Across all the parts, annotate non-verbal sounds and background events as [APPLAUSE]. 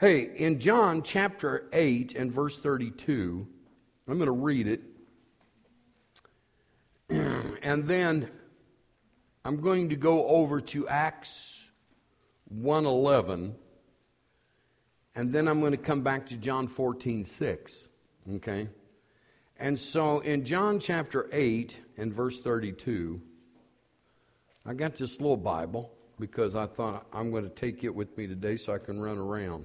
Hey, in John chapter 8 and verse 32, I'm going to read it. [CLEARS THROAT] and then I'm going to go over to Acts 111 and then I'm going to come back to John 14:6, Okay? And so in John chapter 8 and verse 32, I got this little Bible because I thought I'm going to take it with me today so I can run around.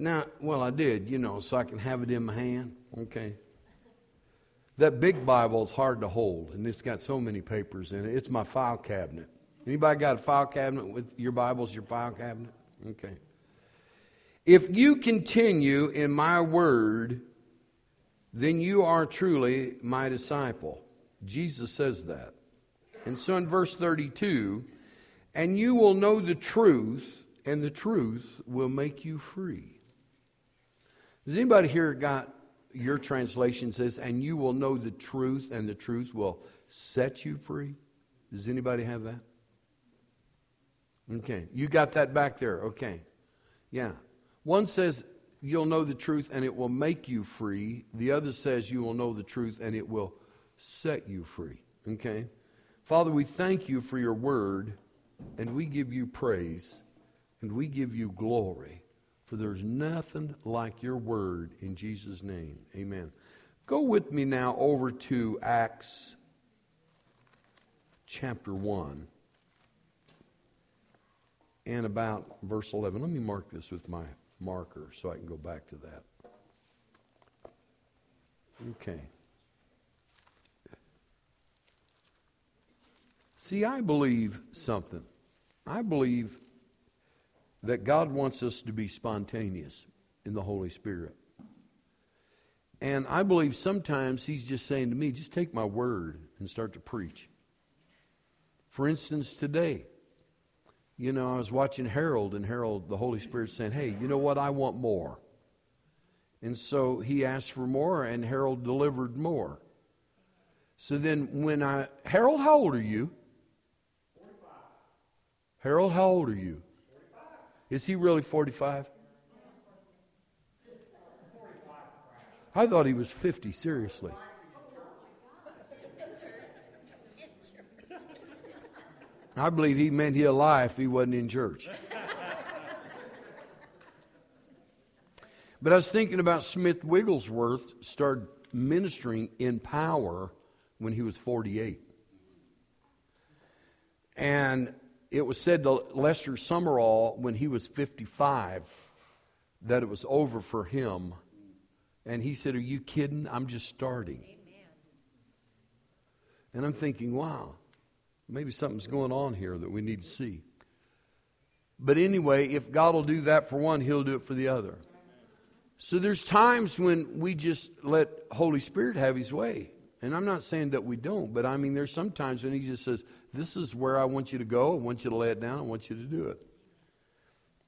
Now, well, I did, you know, so I can have it in my hand. Okay. That big Bible is hard to hold, and it's got so many papers in it. It's my file cabinet. Anybody got a file cabinet with your Bible's your file cabinet? Okay. If you continue in my word, then you are truly my disciple. Jesus says that. And so in verse 32, and you will know the truth, and the truth will make you free. Does anybody here got your translation says, and you will know the truth, and the truth will set you free? Does anybody have that? Okay. You got that back there. Okay. Yeah. One says, You'll know the truth and it will make you free. The other says, You will know the truth and it will set you free. Okay? Father, we thank you for your word and we give you praise and we give you glory. For there's nothing like your word in Jesus' name. Amen. Go with me now over to Acts chapter 1 and about verse 11. Let me mark this with my marker so I can go back to that. Okay. See, I believe something. I believe that God wants us to be spontaneous in the Holy Spirit. And I believe sometimes He's just saying to me, just take my word and start to preach. For instance, today, you know, I was watching Harold, and Harold, the Holy Spirit, saying, Hey, you know what? I want more. And so he asked for more, and Harold delivered more. So then, when I, Harold, how old are you? 45. Harold, how old are you? 45. Is he really 45? I thought he was 50, seriously. I believe he meant he'll lie if he wasn't in church. but I was thinking about Smith Wigglesworth started ministering in power when he was 48. And it was said to Lester Sumrall when he was 55 that it was over for him. And he said, Are you kidding? I'm just starting. Amen. And I'm thinking, wow, Maybe something's going on here that we need to see. But anyway, if God will do that for one, He'll do it for the other. So there's times when we just let Holy Spirit have His way. And I'm not saying that we don't, but I mean, there's sometimes when He just says, This is where I want you to go. I want you to lay it down. I want you to do it.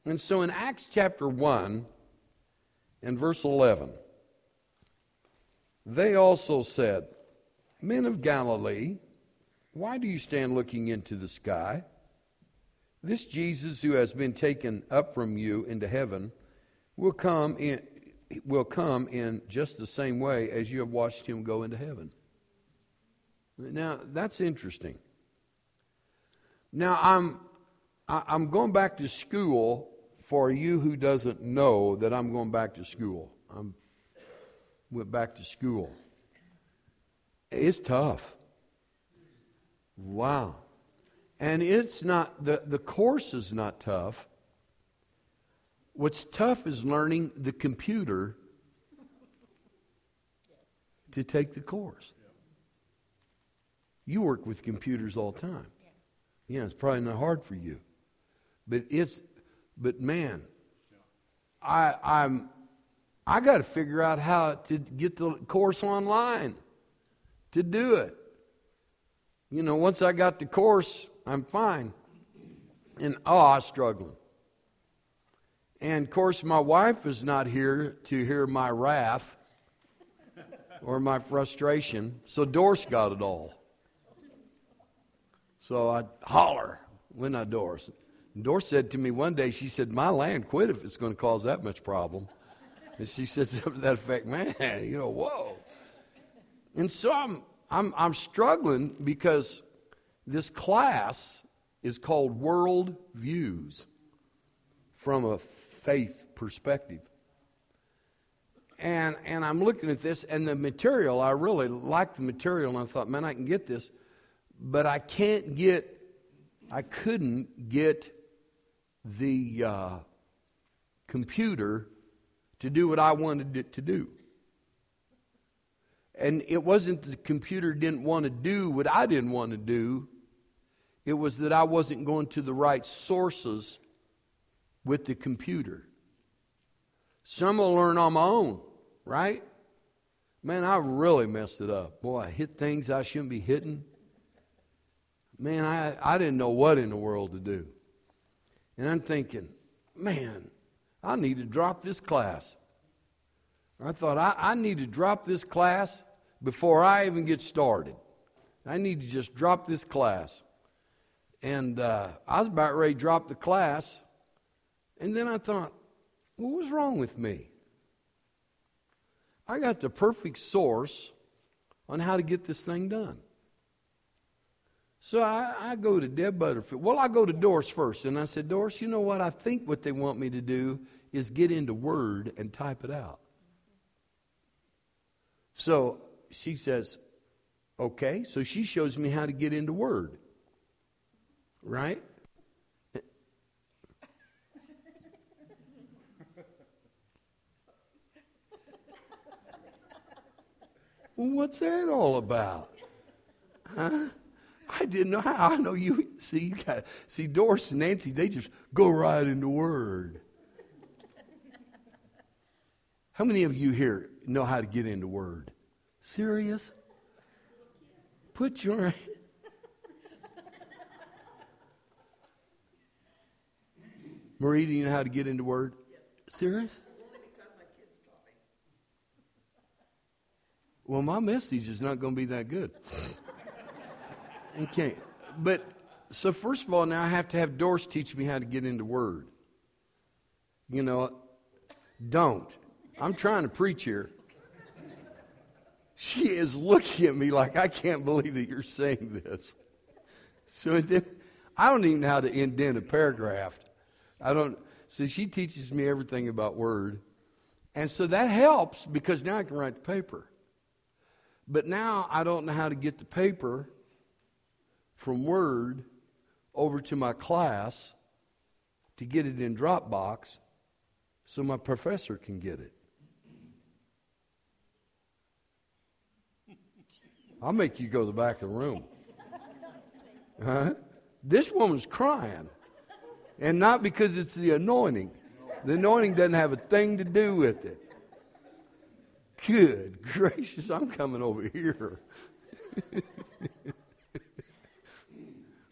And so in Acts chapter 1 and verse 11, they also said, Men of Galilee, why do you stand looking into the sky? This Jesus who has been taken up from you into heaven will come in, will come in just the same way as you have watched him go into heaven. Now, that's interesting. Now, I'm, I'm going back to school for you who doesn't know that I'm going back to school. I went back to school. It's tough. Wow. And it's not, the, the course is not tough. What's tough is learning the computer to take the course. You work with computers all the time. Yeah, it's probably not hard for you. But it's, but man, I, I'm, I got to figure out how to get the course online to do it you know, once I got the course, I'm fine. And oh, I was struggling. And of course, my wife is not here to hear my wrath or my frustration, so Doris got it all. So I holler when I Doris. And Doris said to me one day, she said, My land quit if it's going to cause that much problem. And she said something to that effect, man, you know, whoa. And so I'm, I'm, I'm struggling because this class is called World Views from a faith perspective. And, and I'm looking at this, and the material, I really like the material, and I thought, man, I can get this. But I can't get, I couldn't get the uh, computer to do what I wanted it to do. And it wasn't the computer didn't want to do what I didn't want to do, it was that I wasn't going to the right sources with the computer. Some will learn on my own, right? Man, I really messed it up. Boy, I hit things I shouldn't be hitting. Man, I, I didn't know what in the world to do. And I'm thinking, man, I need to drop this class. I thought, I, I need to drop this class before I even get started. I need to just drop this class. And uh, I was about ready to drop the class. And then I thought, what was wrong with me? I got the perfect source on how to get this thing done. So I, I, go to Deb Butterfield. Well, I go to Doris first. And I said, Doris, you know what? I think what they want me to do is get into Word and type it out. So she says, okay. So she shows me how to get into Word. Right? [LAUGHS] what's that all about? Huh? I didn't know how. I know you. See, you got see Doris and Nancy. They just go right into Word. How many of you here know how to get into Word? Serious? Put your. Marie, do you know how to get into Word? Serious? Well, my message is not going to be that good. Okay. But so first of all, now I have to have Doris teach me how to get into Word. You know, don't. I'm trying to preach here. She is looking at me like I can't believe that you're saying this. So then I don't even know how to indent a paragraph. I don't so she teaches me everything about word. And so that helps because now I can write the paper. But now I don't know how to get the paper from Word over to my class to get it in Dropbox so my professor can get it. I'll make you go to the back of the room. Huh? This woman's crying. And not because it's the anointing. The anointing doesn't have a thing to do with it. Good [LAUGHS] gracious, I'm coming over here. [LAUGHS]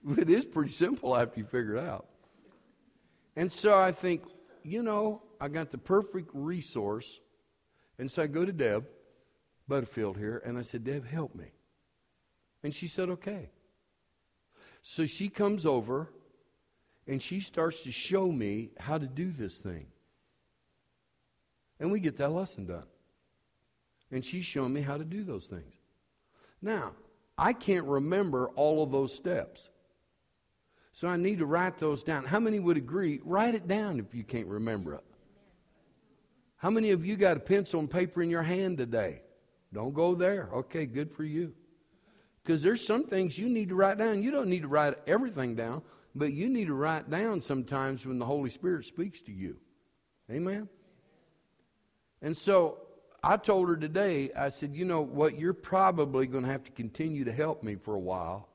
[LAUGHS] it is pretty simple after you figure it out. And so I think, you know, I got the perfect resource. And so I go to Deb Butterfield here, and I said, Deb, help me. And she said, okay. So she comes over and she starts to show me how to do this thing. And we get that lesson done. And she's showing me how to do those things. Now, I can't remember all of those steps. So I need to write those down. How many would agree? Write it down if you can't remember it. How many of you got a pencil and paper in your hand today? Don't go there. Okay, good for you. Because there's some things you need to write down. You don't need to write everything down, but you need to write down sometimes when the Holy Spirit speaks to you. Amen? And so I told her today, I said, you know what, you're probably going to have to continue to help me for a while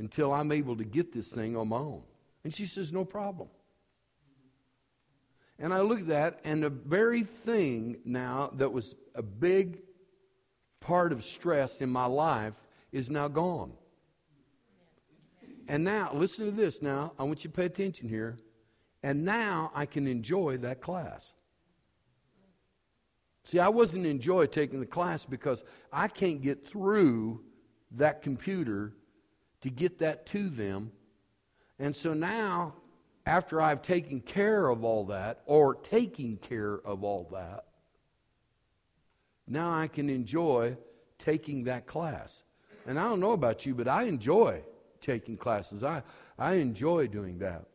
until I'm able to get this thing on my own. And she says, no problem. And I look at that, and the very thing now that was a big part of stress in my life is now gone. And now, listen to this now. I want you to pay attention here. And now I can enjoy that class. See, I wasn't enjoy taking the class because I can't get through that computer to get that to them. And so now after I've taken care of all that, or taking care of all that, now I can enjoy taking that class. And I don't know about you, but I enjoy taking classes. I, I enjoy doing that.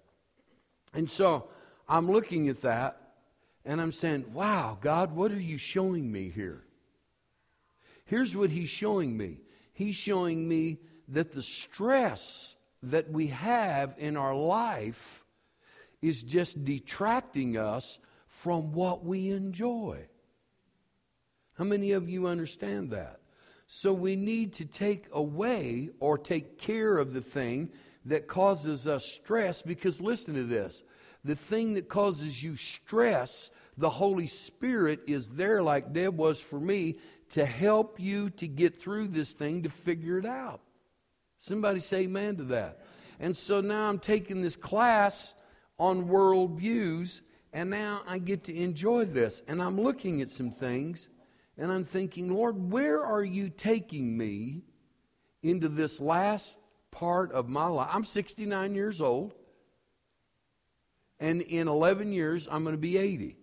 And so I'm looking at that and I'm saying, wow, God, what are you showing me here? Here's what He's showing me He's showing me that the stress that we have in our life is just detracting us from what we enjoy. How many of you understand that? So we need to take away or take care of the thing that causes us stress because listen to this. The thing that causes you stress, the Holy Spirit is there, like Deb was for me, to help you to get through this thing to figure it out. Somebody say amen to that. And so now I'm taking this class on world views, and now I get to enjoy this. And I'm looking at some things, and I'm thinking, Lord, where are you taking me into this last part of my life? I'm 69 years old, and in 11 years, I'm going to be 80.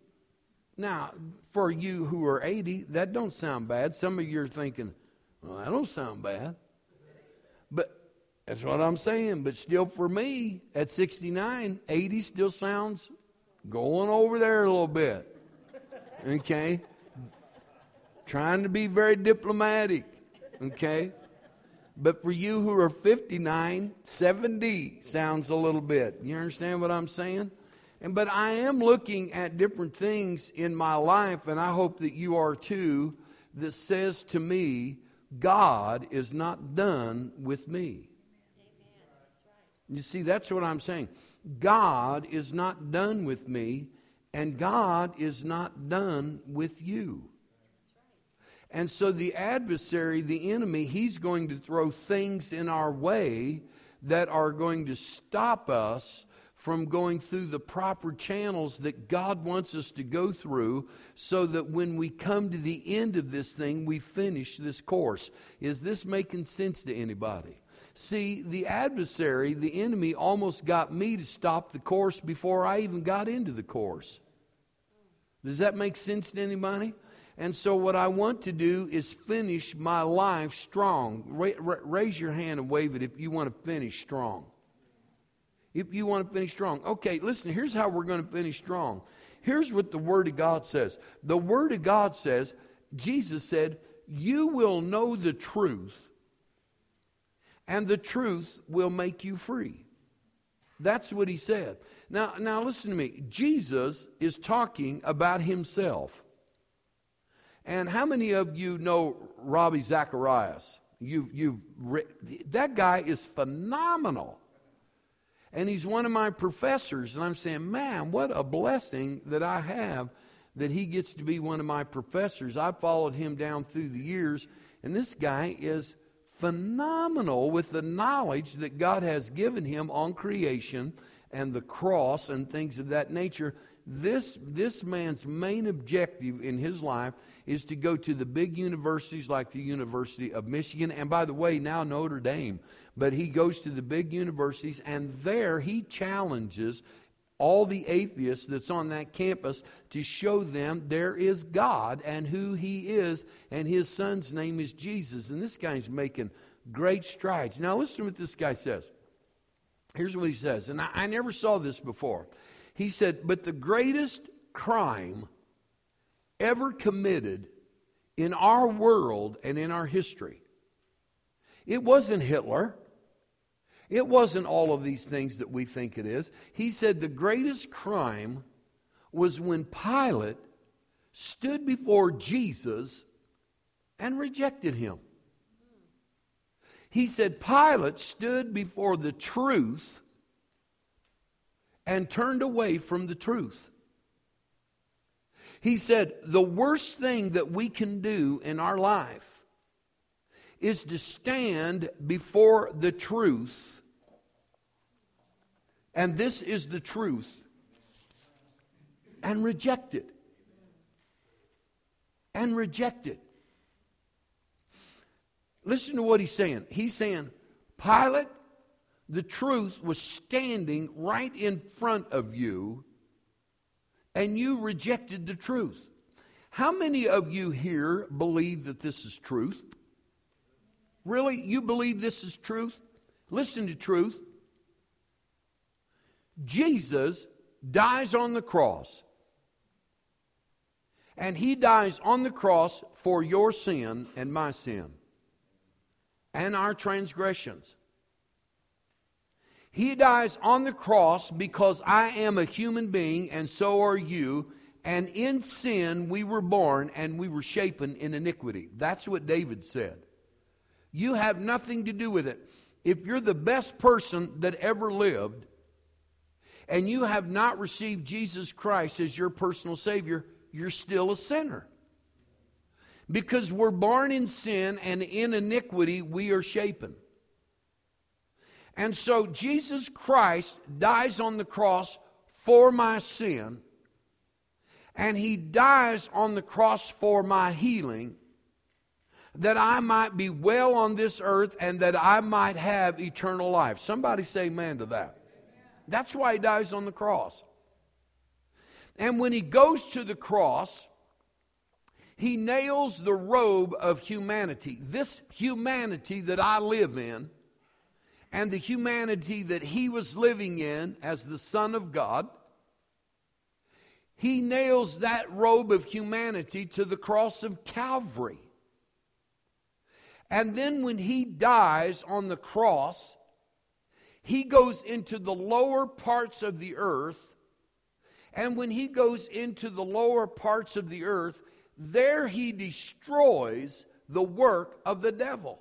Now, for you who are 80, that don't sound bad. Some of you are thinking, well, that don't sound bad. That's what I'm saying. But still, for me, at 69, 80 still sounds going over there a little bit. Okay? Trying to be very diplomatic. Okay? But for you who are 59, 70 sounds a little bit. You understand what I'm saying? And but I am looking at different things in my life, and I hope that you are too, that says to me, God is not done with me. You see, that's what I'm saying. God is not done with me, and God is not done with you. And so the adversary, the enemy, he's going to throw things in our way that are going to stop us from going through the proper channels that God wants us to go through so that when we come to the end of this thing, we finish this course. Is this making sense to anybody? See, the adversary, the enemy, almost got me to stop the course before I even got into the course. Does that make sense to anybody? And so, what I want to do is finish my life strong. Ra- ra- raise your hand and wave it if you want to finish strong if you want to finish strong. Okay, listen, here's how we're going to finish strong. Here's what the Word of God says the Word of God says, Jesus said, You will know the truth, and the truth will make you free. That's what he said. Now, now listen to me. Jesus is talking about himself. And how many of you know Ravi Zacharias? You've, you've, that guy is phenomenal and he's one of my professors. And I'm saying, man, what a blessing that I have that he gets to be one of my professors. I've followed him down through the years, and this guy is phenomenal with the knowledge that God has given him on creation and the cross and things of that nature. This, this man's main objective in his life is to go to the big universities like the University of Michigan, and by the way, now Notre Dame. But he goes to the big universities, and there he challenges all the atheists that's on that campus to show them there is God and who He is, and His Son's name is Jesus. And this guy's making great strides. Now, listen to what this guy says. Here's what he says, and I, I never saw this before. He said, But the greatest crime ever committed in our world and in our history, it wasn't Hitler. It wasn't all of these things that we think it is. He said the greatest crime was when Pilate stood before Jesus and rejected him. He said Pilate stood before the truth and turned away from the truth. He said the worst thing that we can do in our life is to stand before the truth and this is the truth, and reject it. And reject it. Listen to what he's saying. He's saying, Pilate, the truth was standing right in front of you and you rejected the truth. How many of you here believe that this is truth? Really? You believe this is truth? Listen to truth. Jesus dies on the cross. And he dies on the cross for your sin and my sin and our transgressions. He dies on the cross because I am a human being and so are you. And in sin we were born and we were shapen in iniquity. That's what David said. You have nothing to do with it. If you're the best person that ever lived and you have not received Jesus Christ as your personal Savior, you're still a sinner. Because we're born in sin and in iniquity we are shapen. And so Jesus Christ dies on the cross for my sin, and he dies on the cross for my healing, that I might be well on this earth and that I might have eternal life. Somebody say amen to that. That's why he dies on the cross. And when he goes to the cross, he nails the robe of humanity. This humanity that I live in and the humanity that he was living in as the Son of God, he nails that robe of humanity to the cross of Calvary. And then when he dies on the cross, he goes into the lower parts of the earth. And when he goes into the lower parts of the earth, there he destroys the work of the devil.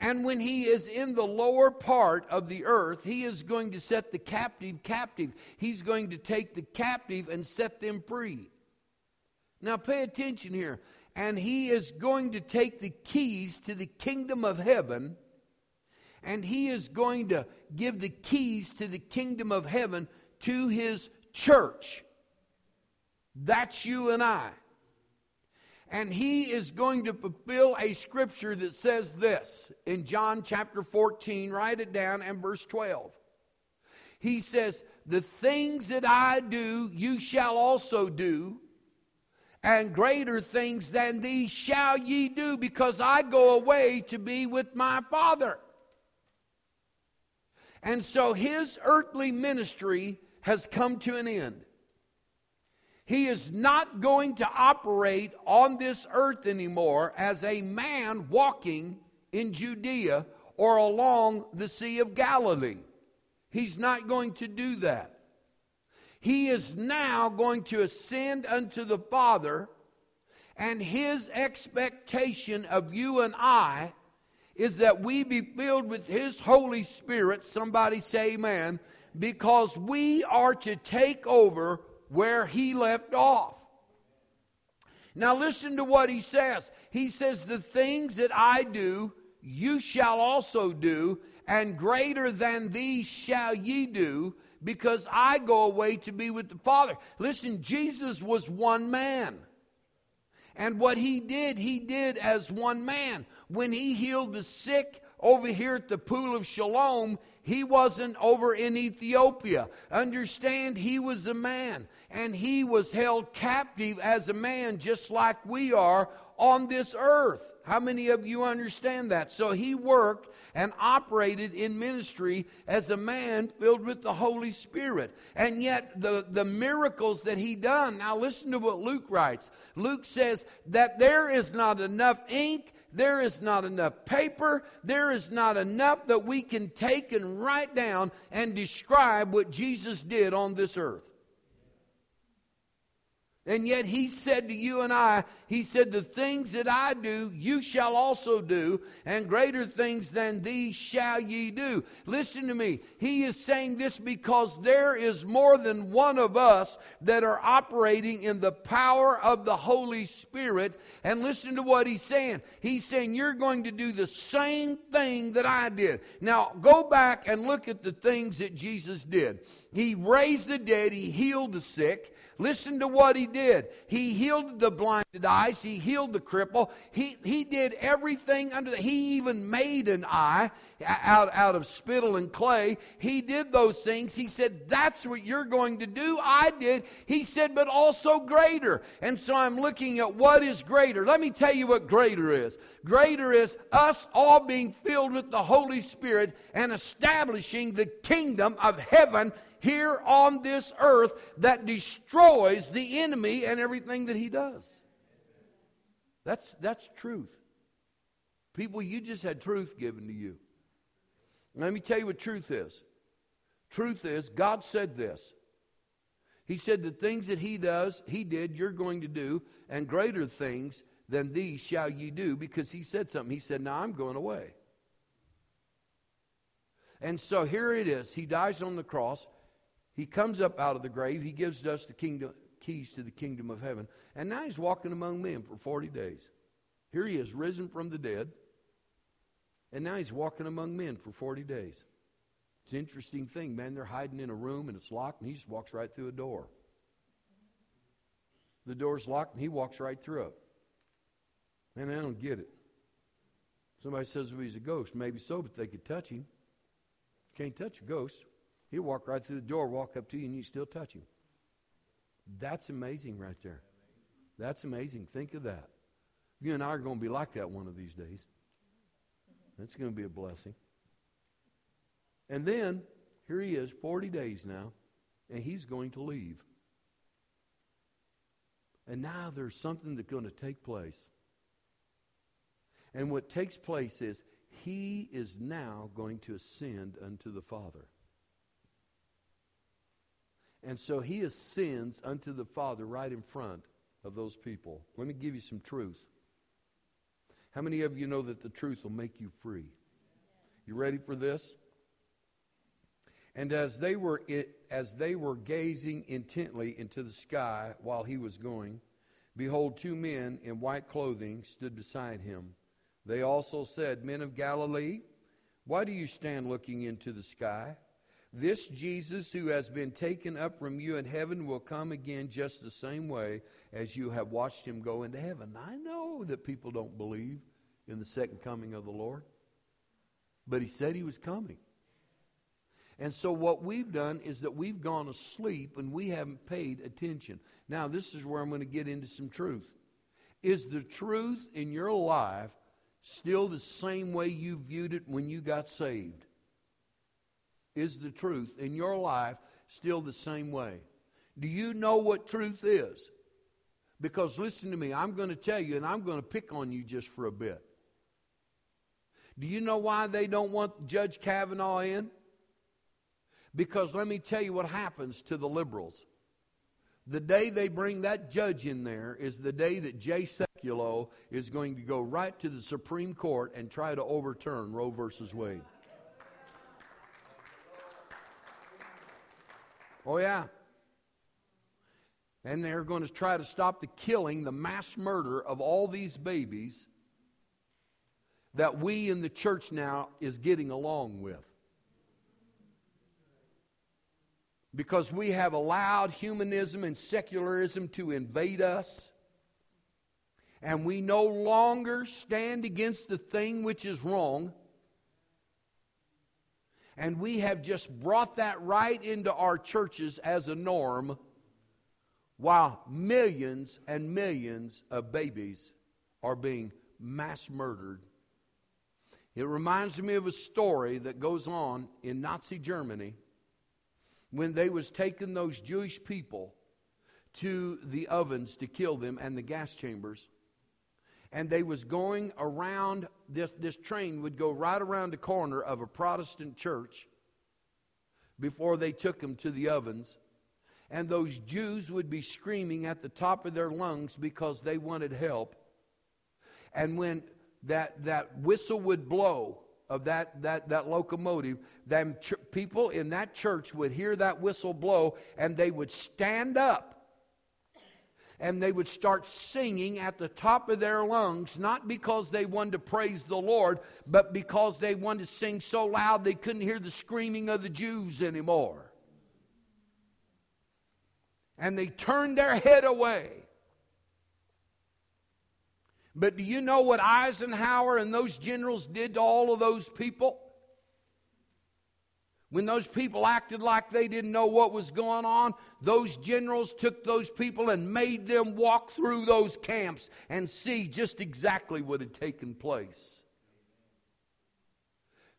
And when he is in the lower part of the earth, he is going to set the captive captive. He's going to take the captive and set them free. Now, pay attention here. And he is going to take the keys to the kingdom of heaven, and he is going to give the keys to the kingdom of heaven to his church. That's you and I and he is going to fulfill a scripture that says this in John chapter 14, write it down, and verse 12. He says, The things that I do, you shall also do, and greater things than these shall ye do, because I go away to be with my Father. And so his earthly ministry has come to an end. He is not going to operate on this earth anymore as a man walking in Judea or along the Sea of Galilee. He's not going to do that. He is now going to ascend unto the Father, and his expectation of you and I is that we be filled with his Holy Spirit. Somebody say amen. Because we are to take over where he left off. Now, listen to what he says. He says, The things that I do, you shall also do, and greater than these shall ye do, because I go away to be with the Father. Listen, Jesus was one man. And what he did, he did as one man. When he healed the sick over here at the pool of Siloam, he wasn't over in Ethiopia. Understand, he was a man, and he was held captive as a man, just like we are on this earth. How many of you understand that? So he worked and operated in ministry as a man filled with the Holy Spirit. And yet, the, the miracles that he done, now listen to what Luke writes. Luke says that there is not enough ink there is not enough paper. There is not enough that we can take and write down and describe what Jesus did on this earth. And yet he said to you and I, he said, The things that I do, you shall also do, and greater things than these shall ye do. Listen to me. He is saying this because there is more than one of us that are operating in the power of the Holy Spirit. And listen to what he's saying. He's saying, You're going to do the same thing that I did. Now, go back and look at the things that Jesus did. He raised the dead, he healed the sick. Listen to what he did. He healed the blinded eyes. He healed the cripple. He, he did everything under the, he even made an eye out, out of spittle and clay. He did those things. He said, that's what you're going to do. I did. He said, but also greater. And so I'm looking at what is greater. Let me tell you what greater is. Greater is us all being filled with the Holy Spirit and establishing the kingdom of heaven here on this earth that destroys the enemy and everything that he does. That's, that's truth. People, you just had truth given to you. Let me tell you what truth is. Truth is, God said this. He said, The things that He does, He did, you're going to do, and greater things than these shall you do, because He said something. He said, Now I'm going away. And so here it is. He dies on the cross. He comes up out of the grave. He gives us the kingdom, keys to the kingdom of heaven. And now he's walking among men for 40 days. Here he is, risen from the dead. And now he's walking among men for 40 days. It's an interesting thing, man. They're hiding in a room and it's locked, and he just walks right through a door. The door's locked, and he walks right through it. Man, I don't get it. Somebody says well, he's a ghost. Maybe so, but they could touch him. Can't touch a ghost. He'll walk right through the door, walk up to you, and you still touch him. That's amazing right there. That's amazing. Think of that. You and I are going to be like that one of these days. That's going to be a blessing. And then, here he is, 40 days now, and he's going to leave. And now there's something that's going to take place. And what takes place is he is now going to ascend unto the Father. And so he ascends unto the Father right in front of those people. Let me give you some truth. How many of you know that the truth will make you free? You ready for this? And as they were as they were gazing intently into the sky while he was going, behold two men in white clothing stood beside him. They also said, Men of Galilee, why do you stand looking into the sky? This Jesus who has been taken up from you in heaven will come again just the same way as you have watched him go into heaven. I know that people don't believe in the second coming of the Lord, but he said he was coming. And so, what we've done is that we've gone asleep and we haven't paid attention. Now, this is where I'm going to get into some truth. Is the truth in your life still the same way you viewed it when you got saved? Is the truth in your life still the same way? Do you know what truth is? Because listen to me, I'm going to tell you, and I'm going to pick on you just for a bit. Do you know why they don't want Judge Kavanaugh in? Because let me tell you what happens to the liberals. The day they bring that judge in there is the day that Jay Sekulow is going to go right to the Supreme Court and try to overturn Roe versus Wade. Oh, yeah. And they're going to try to stop the killing, the mass murder of all these babies that we in the church now is getting along with. because we have allowed humanism and secularism to invade us. And we no longer stand against the thing which is wrong. And we have just brought that right into our churches as a norm while millions and millions of babies are being mass murdered. It reminds me of a story that goes on in Nazi Germany when they was taking those Jewish people to the ovens to kill them and the gas chambers and they was going around this, this train would go right around the corner of a protestant church before they took them to the ovens and those jews would be screaming at the top of their lungs because they wanted help. And when that, that whistle would blow of that, that, that locomotive, then ch- people in that church would hear that whistle blow and they would stand up and they would start singing at the top of their lungs, not because they wanted to praise the Lord, but because they wanted to sing so loud they couldn't hear the screaming of the Jews anymore. and they turned their head away. But do you know what Eisenhower and those generals did to all of those people? When those people acted like they didn't know what was going on, those generals took those people and made them walk through those camps and see just exactly what had taken place.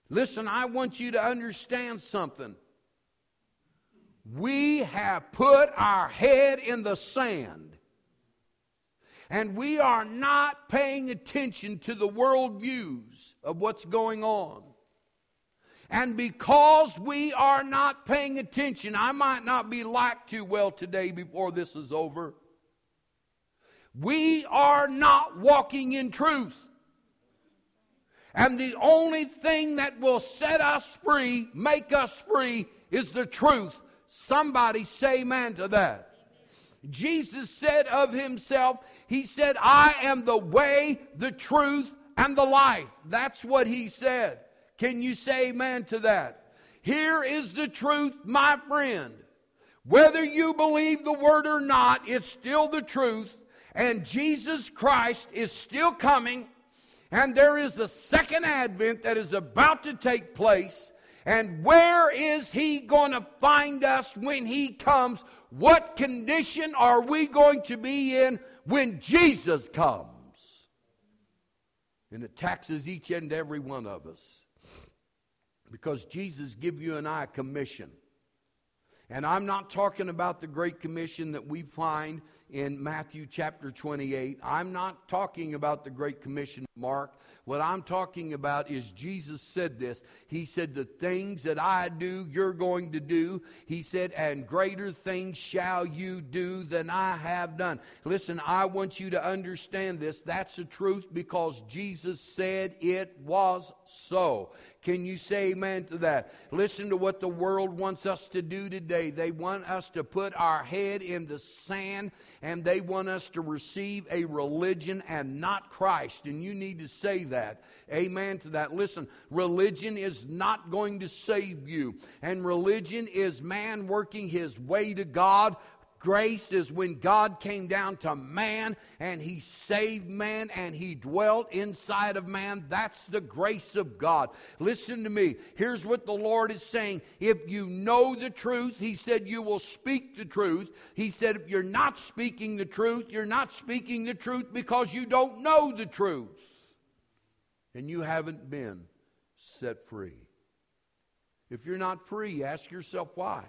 Listen, I want you to understand something. We have put our head in the sand and we are not paying attention to the world views of what's going on. And because we are not paying attention, I might not be liked too well today before this is over. We are not walking in truth. And the only thing that will set us free, make us free, is the truth. Somebody say amen to that. Jesus said of himself, He said, I am the way, the truth, and the life. That's what He said. Can you say amen to that? Here is the truth, my friend. Whether you believe the word or not, it's still the truth. And Jesus Christ is still coming. And there is a second advent that is about to take place. And where is he going to find us when he comes? What condition are we going to be in when Jesus comes? And it taxes each and every one of us because Jesus give you and I a commission. And I'm not talking about the Great Commission that we find in Matthew chapter 28. I'm not talking about the Great Commission, Mark. What I'm talking about is Jesus said this. He said, The things that I do, you're going to do. He said, And greater things shall you do than I have done. Listen, I want you to understand this. That's the truth because Jesus said it was so. Can you say amen to that? Listen to what the world wants us to do today. They want us to put our head in the sand and they want us to receive a religion and not Christ. And you need to say that. Amen to that. Listen, religion is not going to save you. And religion is man working his way to God Grace is when God came down to man and he saved man and he dwelt inside of man. That's the grace of God. Listen to me. Here's what the Lord is saying. If you know the truth, he said you will speak the truth. He said if you're not speaking the truth, you're not speaking the truth because you don't know the truth. And you haven't been set free. If you're not free, ask yourself why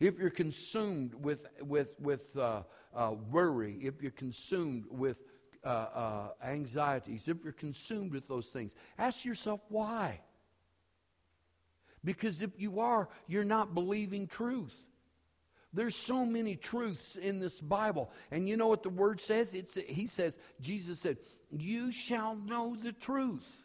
if you're consumed with, with, with uh, uh, worry, if you're consumed with uh, uh, anxieties, if you're consumed with those things, ask yourself why. Because if you are, you're not believing truth. There's so many truths in this Bible. And you know what the word says? It's, he says, Jesus said, You shall know the truth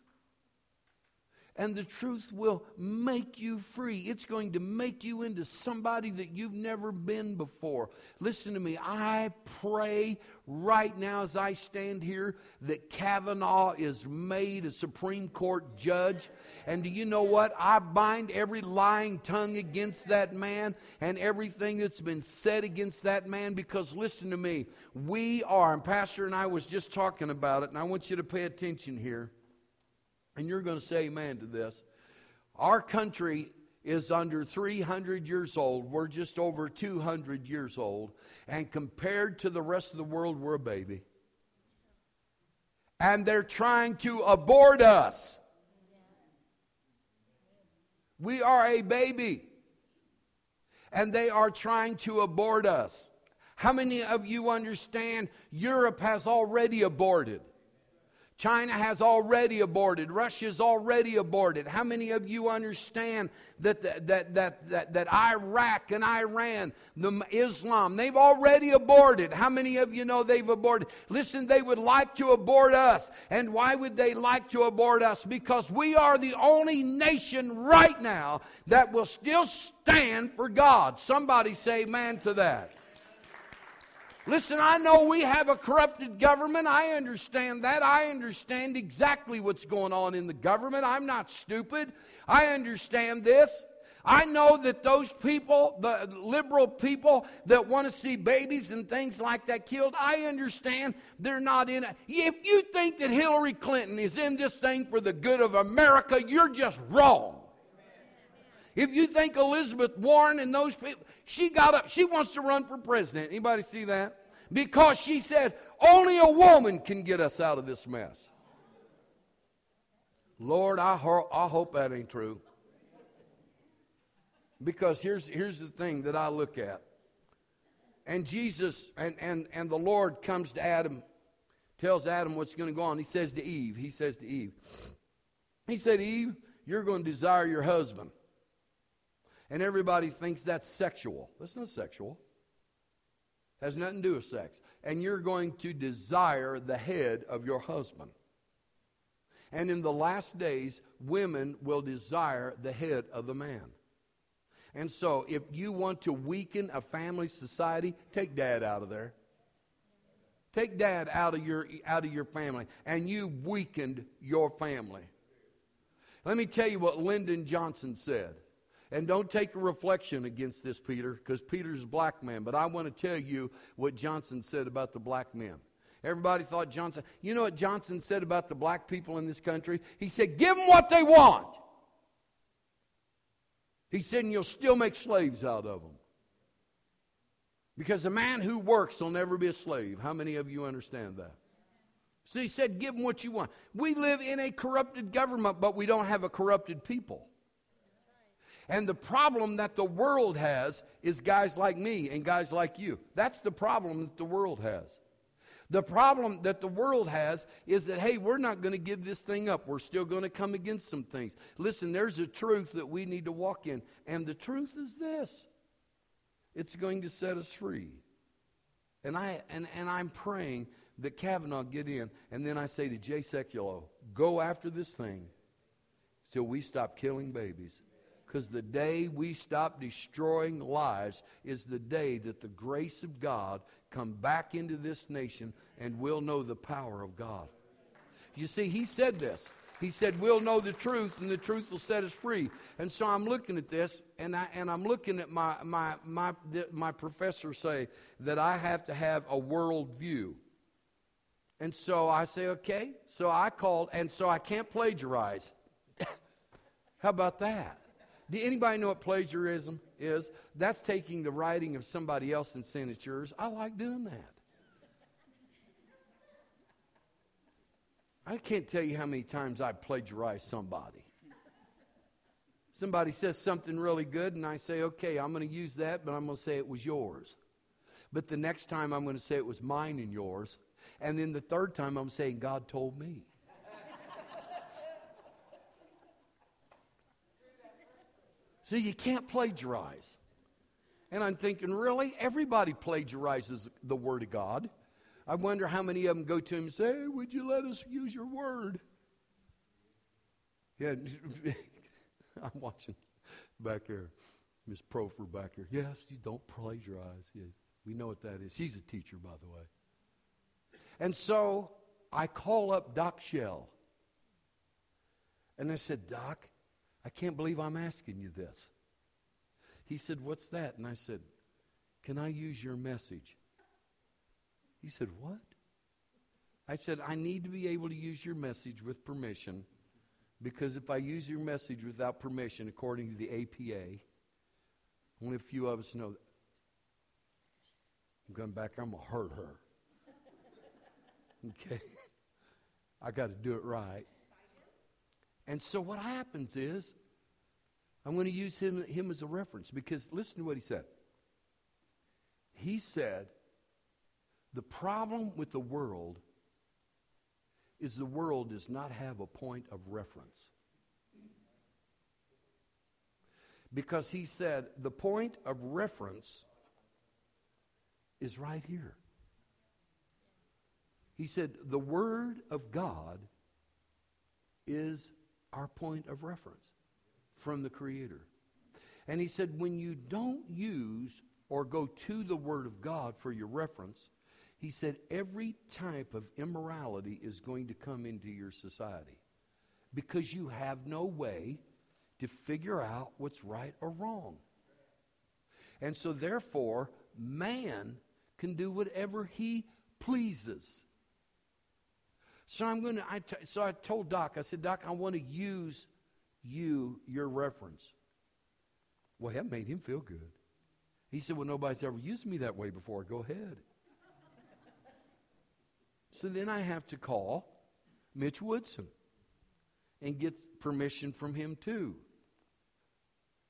and the truth will make you free. It's going to make you into somebody that you've never been before. Listen to me. I pray right now as I stand here that Kavanaugh is made a Supreme Court judge. And do you know what? I bind every lying tongue against that man and everything that's been said against that man because listen to me. We are, and Pastor and I was just talking about it, and I want you to pay attention here and you're going to say amen to this. Our country is under 300 years old. We're just over 200 years old. And compared to the rest of the world, we're a baby. And they're trying to abort us. We are a baby. And they are trying to abort us. How many of you understand Europe has already aborted? China has already aborted. Russia's already aborted. How many of you understand that, that, that, that, that, Iraq and Iran, the Islam, they've already aborted? How many of you know they've aborted? Listen, they would like to abort us. And why would they like to abort us? Because we are the only nation right now that will still stand for God. Somebody say amen to that. Listen, I know we have a corrupted government. I understand that. I understand exactly what's going on in the government. I'm not stupid. I understand this. I know that those people, the liberal people that want to see babies and things like that killed, I understand they're not in it. If you think that Hillary Clinton is in this thing for the good of America, you're just wrong. If you think Elizabeth Warren and those people, she got up, she wants to run for president. Anybody see that? Because she said, only a woman can get us out of this mess. Lord, I, ho- I hope that ain't true. Because here's, here's the thing that I look at. And Jesus and, and, and the Lord comes to Adam, tells Adam what's going to go on. He says to Eve, He says to Eve, He said, Eve, you're going to desire your husband. And everybody thinks that's sexual. That's not sexual. Has nothing to do with sex. And you're going to desire the head of your husband. And in the last days, women will desire the head of the man. And so, if you want to weaken a family society, take dad out of there. Take dad out of your out of your family, and you've weakened your family. Let me tell you what Lyndon Johnson said. And don't take a reflection against this, Peter, because Peter's a black man. But I want to tell you what Johnson said about the black men. Everybody thought Johnson, you know what Johnson said about the black people in this country? He said, give them what they want. He said, and you'll still make slaves out of them. Because a man who works will never be a slave. How many of you understand that? So he said, give them what you want. We live in a corrupted government, but we don't have a corrupted people. And the problem that the world has is guys like me and guys like you. That's the problem that the world has. The problem that the world has is that, hey, we're not going to give this thing up. We're still going to come against some things. Listen, there's a truth that we need to walk in. And the truth is this it's going to set us free. And, I, and, and I'm praying that Kavanaugh get in. And then I say to Jay Sekulow, go after this thing till we stop killing babies. Because the day we stop destroying lives is the day that the grace of God come back into this nation and we'll know the power of God. You see, he said this. He said, We'll know the truth, and the truth will set us free. And so I'm looking at this, and, I, and I'm looking at my, my, my, my professor say that I have to have a world view. And so I say, Okay. So I called, and so I can't plagiarize. [COUGHS] How about that? Do anybody know what plagiarism is? That's taking the writing of somebody else and saying it's yours. I like doing that. I can't tell you how many times I plagiarize somebody. Somebody says something really good, and I say, okay, I'm going to use that, but I'm going to say it was yours. But the next time I'm going to say it was mine and yours. And then the third time I'm saying, God told me. So you can't plagiarize. And I'm thinking, really? Everybody plagiarizes the Word of God. I wonder how many of them go to him and say, hey, Would you let us use your Word? Yeah, [LAUGHS] I'm watching back here. Miss Profer back here. Yes, you don't plagiarize. Yes, we know what that is. She's a teacher, by the way. And so I call up Doc Shell. And I said, Doc, I can't believe I'm asking you this. He said, What's that? And I said, Can I use your message? He said, What? I said, I need to be able to use your message with permission because if I use your message without permission, according to the APA, only a few of us know that. I'm going back, I'm going to hurt her. [LAUGHS] Okay? I got to do it right. And so what happens is, I'm going to use him, him as a reference because listen to what he said. He said, the problem with the world is the world does not have a point of reference. Because he said, the point of reference is right here. He said, the Word of God is our point of reference from the Creator. And he said, when you don't use or go to the Word of God for your reference, he said, every type of immorality is going to come into your society because you have no way to figure out what's right or wrong. And so, therefore, man can do whatever he pleases. So I'm going to. I t- so I told Doc. I said, Doc, I want to use you your reference. Well, that made him feel good. He said, Well, nobody's ever used me that way before. Go ahead. so then I have to call Mitch Woodson and get permission from him too.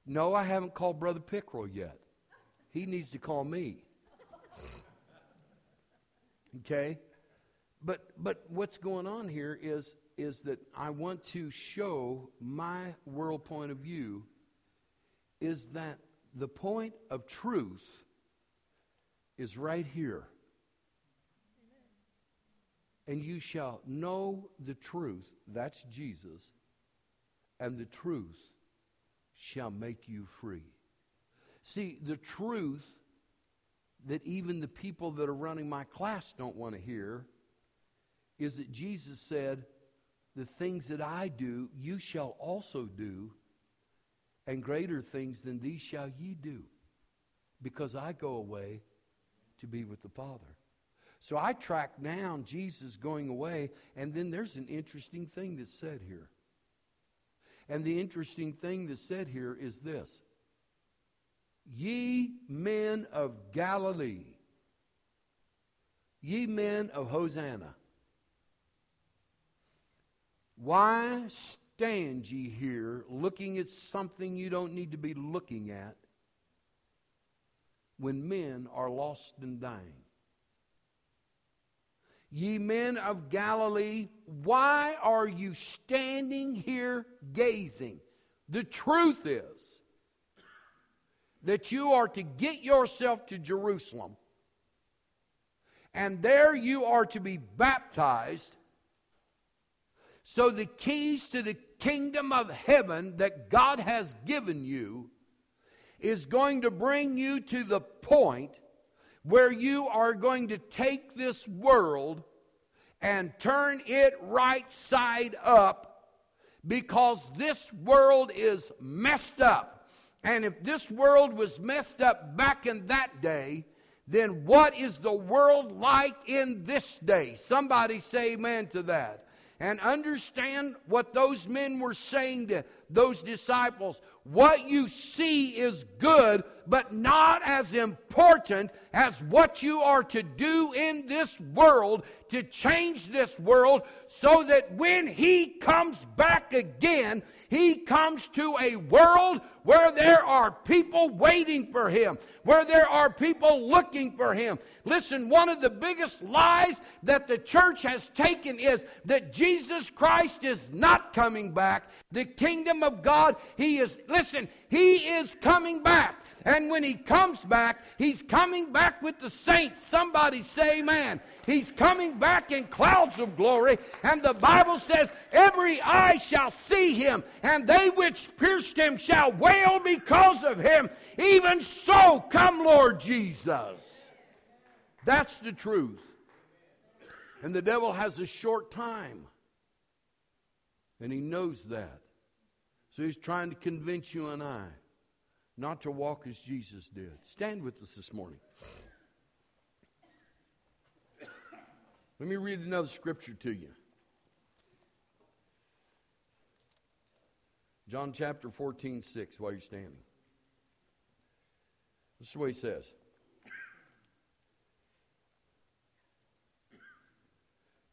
No, I haven't called Brother Pickrell yet. He needs to call me. [LAUGHS] okay? But but what's going on here is is that I want to show my world point of view is that the point of truth is right here. And you shall know the truth, that's Jesus, and the truth shall make you free. See, the truth that even the people that are running my class don't want to hear is that Jesus said, The things that I do, you shall also do, and greater things than these shall ye do, because I go away to be with the Father. So I track down Jesus going away, and then there's an interesting thing that's said here. And the interesting thing that's said here is this Ye men of Galilee, ye men of Hosanna, why stand ye here looking at something you don't need to be looking at when men are lost and dying? Ye men of Galilee, why are you standing here gazing? The truth is that you are to get yourself to Jerusalem, and there you are to be baptized so, the keys to the kingdom of heaven that God has given you is going to bring you to the point where you are going to take this world and turn it right side up because this world is messed up. And if this world was messed up back in that day, then what is the world like in this day? Somebody say amen to that and understand what those men were saying to those disciples. What you see is good, but not as important as what you are to do in this world to change this world so that when He comes back again, He comes to a world where there are people waiting for Him, where there are people looking for Him. Listen, one of the biggest lies that the church has taken is that Jesus Christ is not coming back. The kingdom of God, He is, listen, He is coming back. And when he comes back, he's coming back with the saints. Somebody say, man. He's coming back in clouds of glory. And the Bible says, every eye shall see him, and they which pierced him shall wail because of him. Even so, come, Lord Jesus. That's the truth. And the devil has a short time. And he knows that. So he's trying to convince you and I not to walk as Jesus did. Stand with us this morning. Let me read another scripture to you. John chapter 14, 6, while you're standing. This is what he says.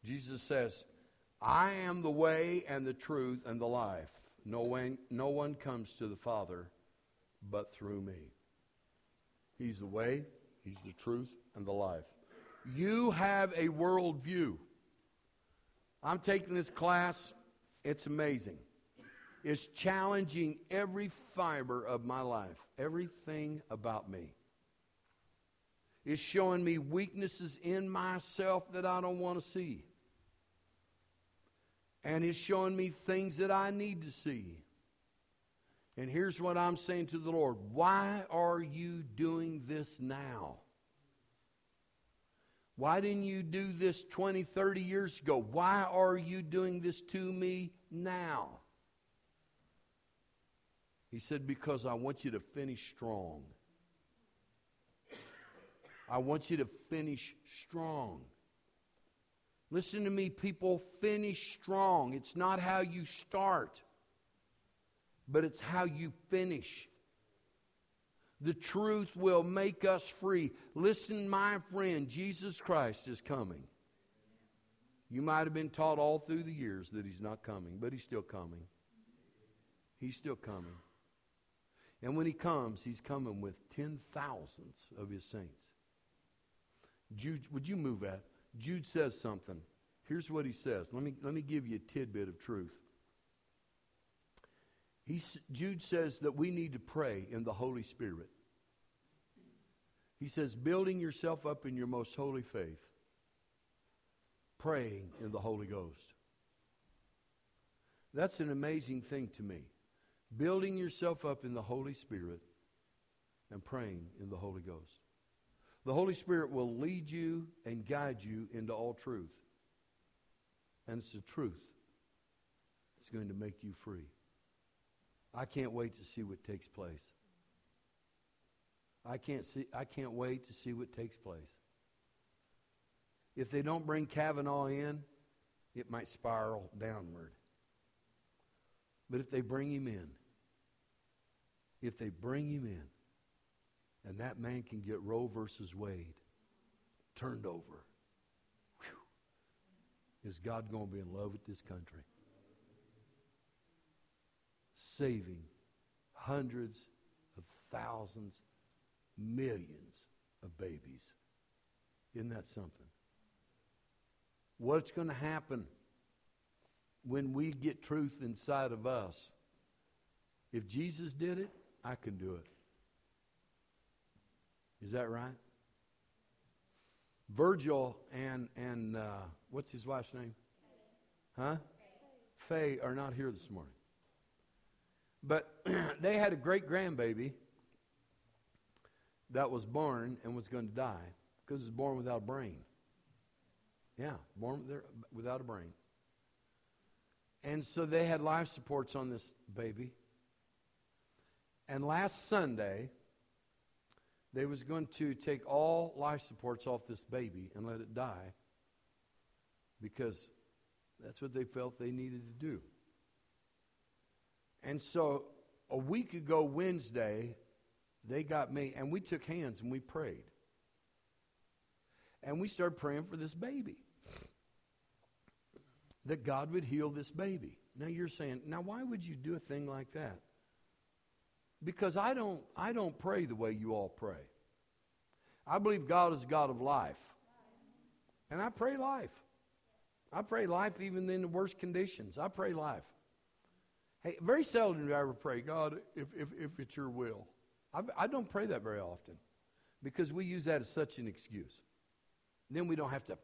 Jesus says, I am the way and the truth and the life. No one, no one comes to the Father but through me. He's the way, He's the truth, and the life. You have a worldview. I'm taking this class, it's amazing. It's challenging every fiber of my life, everything about me. It's showing me weaknesses in myself that I don't want to see. And it's showing me things that I need to see. And here's what I'm saying to the Lord Why are you doing this now? Why didn't you do this 20, 30 years ago? Why are you doing this to me now? He said, Because I want you to finish strong. I want you to finish strong. Listen to me, people, finish strong. It's not how you start, but it's how you finish. The truth will make us free. Listen, my friend, Jesus Christ is coming. You might have been taught all through the years that he's not coming, but he's still coming. He's still coming. And when he comes, he's coming with ten thousands of his saints. Would you move that? Jude says something. Here's what he says. Let me, let me give you a tidbit of truth. He, Jude says that we need to pray in the Holy Spirit. He says, building yourself up in your most holy faith, praying in the Holy Ghost. That's an amazing thing to me. Building yourself up in the Holy Spirit and praying in the Holy Ghost. The Holy Spirit will lead you and guide you into all truth. And it's the truth that's going to make you free. I can't wait to see what takes place. I can't see I can't wait to see what takes place. If they don't bring Kavanaugh in, it might spiral downward. But if they bring him in, if they bring him in, and that man can get Roe versus Wade turned over, whew, is God going to be in love with this country? Saving hundreds of thousands, millions of babies. Isn't that something? What's going to happen when we get truth inside of us? If Jesus did it, I can do it. Is that right? Virgil and and uh, what's his wife's name? Huh? Faye are not here this morning. But [CLEARS THROAT] they had a great grandbaby that was born and was going to die because it was born without a brain. Yeah, born without a brain. And so they had life supports on this baby. And last Sunday, they was going to take all life supports off this baby and let it die because that's what they felt they needed to do. And so a week ago Wednesday, they got me and we took hands and we prayed. And we started praying for this baby. That God would heal this baby. Now you're saying, now why would you do a thing like that? Because I don't, I don't pray the way you all pray. I believe God is God of life. And I pray life. I pray life even in the worst conditions. I pray life. Hey, very seldom do I ever pray, God, if, if, if it's your will. I, I don't pray that very often because we use that as such an excuse. Then we don't have to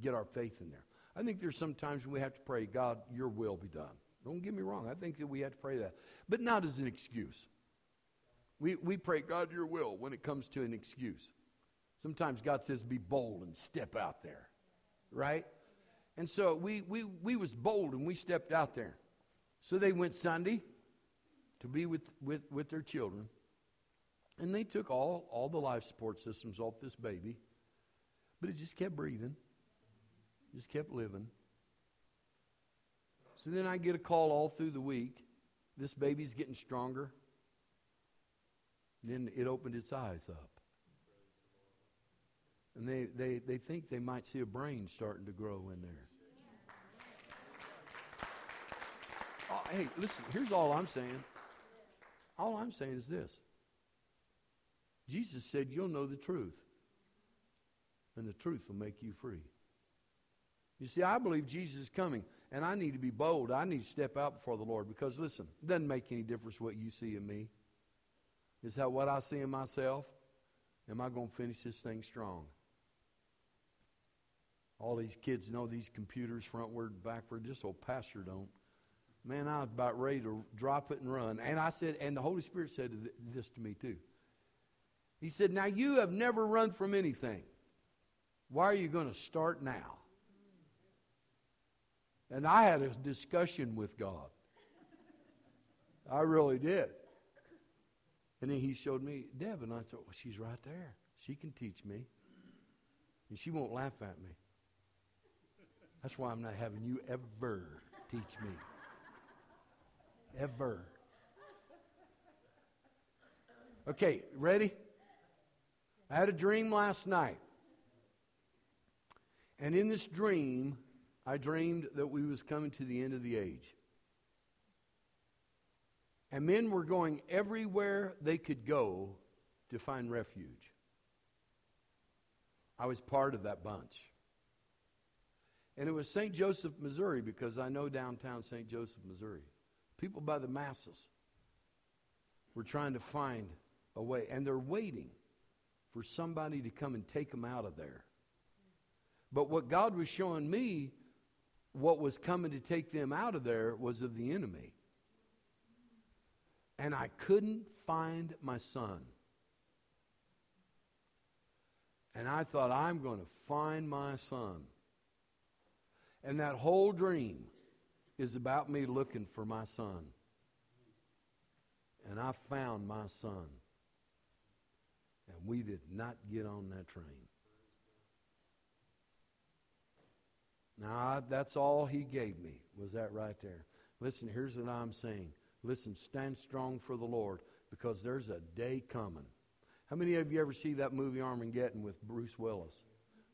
get our faith in there. I think there's some times when we have to pray, God, your will be done. Don't get me wrong. I think that we have to pray that, but not as an excuse. We, we pray, God, your will, when it comes to an excuse. Sometimes God says, be bold and step out there, right? And so we, we, we was bold and we stepped out there. So they went Sunday to be with, with, with their children. And they took all, all the life support systems off this baby. But it just kept breathing, just kept living. So then I get a call all through the week. This baby's getting stronger. Then it opened its eyes up. And they, they, they think they might see a brain starting to grow in there. Oh, hey, listen, here's all I'm saying. All I'm saying is this Jesus said, You'll know the truth, and the truth will make you free. You see, I believe Jesus is coming, and I need to be bold. I need to step out before the Lord because, listen, it doesn't make any difference what you see in me. Is that what I see in myself? Am I going to finish this thing strong? All these kids know these computers frontward, backward. This old pastor don't. Man, I was about ready to drop it and run. And I said, and the Holy Spirit said this to me too. He said, Now you have never run from anything. Why are you going to start now? And I had a discussion with God. I really did. And then he showed me Deb, and I thought, well, she's right there. She can teach me. And she won't laugh at me. That's why I'm not having you ever teach me. Ever. Okay, ready? I had a dream last night. And in this dream, I dreamed that we was coming to the end of the age. And men were going everywhere they could go to find refuge. I was part of that bunch. And it was St. Joseph, Missouri, because I know downtown St. Joseph, Missouri. People by the masses were trying to find a way, and they're waiting for somebody to come and take them out of there. But what God was showing me, what was coming to take them out of there, was of the enemy. And I couldn't find my son. And I thought, I'm going to find my son. And that whole dream is about me looking for my son. And I found my son. And we did not get on that train. Now, that's all he gave me, was that right there. Listen, here's what I'm saying. Listen, stand strong for the Lord because there's a day coming. How many of you ever see that movie Armageddon with Bruce Willis?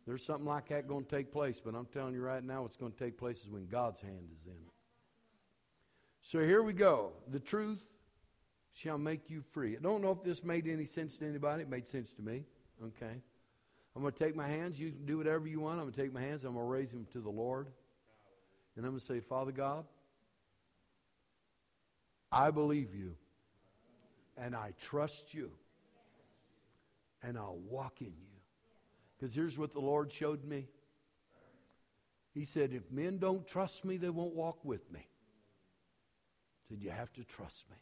There's something like that going to take place, but I'm telling you right now, what's going to take place is when God's hand is in it. So here we go. The truth shall make you free. I don't know if this made any sense to anybody. It made sense to me. Okay. I'm going to take my hands. You can do whatever you want. I'm going to take my hands. I'm going to raise them to the Lord. And I'm going to say, Father God, I believe you. And I trust you. And I'll walk in you. Because here's what the Lord showed me. He said, If men don't trust me, they won't walk with me. He said, You have to trust me.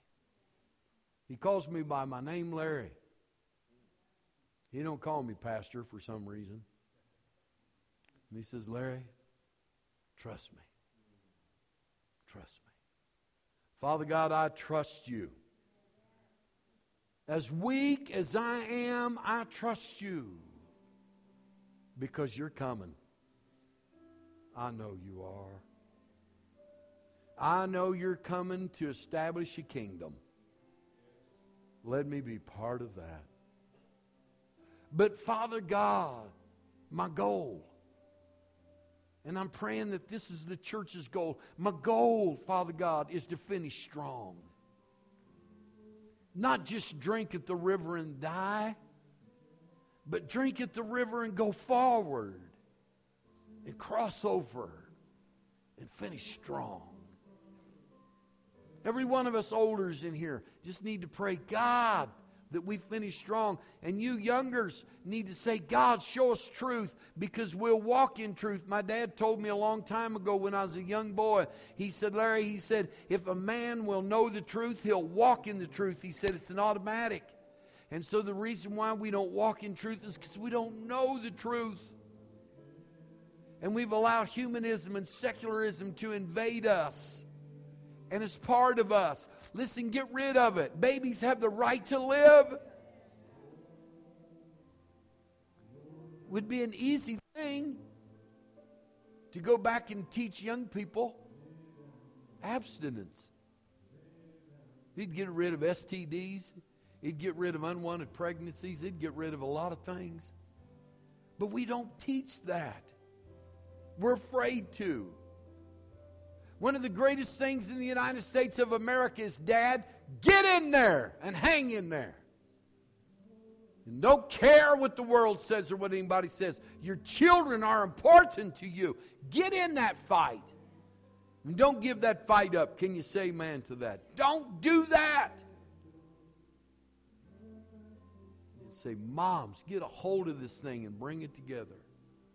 He calls me by my name, Larry. He don't call me pastor for some reason. And he says, Larry, trust me. Trust me. Father God, I trust you. As weak as I am, I trust you because you're coming. I know you are. I know you're coming to establish a kingdom. Let me be part of that. But Father God, my goal, and I'm praying that this is the church's goal. My goal, Father God, is to finish strong. Not just drink at the river and die, but drink at the river and go forward and cross over and finish strong. Every one of us olders in here just need to pray, God, that we finish strong. And you youngers need to say, God, show us truth because we'll walk in truth. My dad told me a long time ago when I was a young boy, he said, Larry, he said, if a man will know the truth, he'll walk in the truth. He said, it's an automatic. And so the reason why we don't walk in truth is because we don't know the truth. And we've allowed humanism and secularism to invade us. And it's part of us. Listen, get rid of it. Babies have the right to live. Would be an easy thing to go back and teach young people abstinence. He'd get rid of STDs. He'd get rid of unwanted pregnancies. He'd get rid of a lot of things. But we don't teach that. We're afraid to. One of the greatest things in the United States of America is, Dad, get in there and hang in there. And don't care what the world says or what anybody says. Your children are important to you. Get in that fight. And don't give that fight up. Can you say man to that? Don't do that. And say, Moms, get a hold of this thing and bring it together.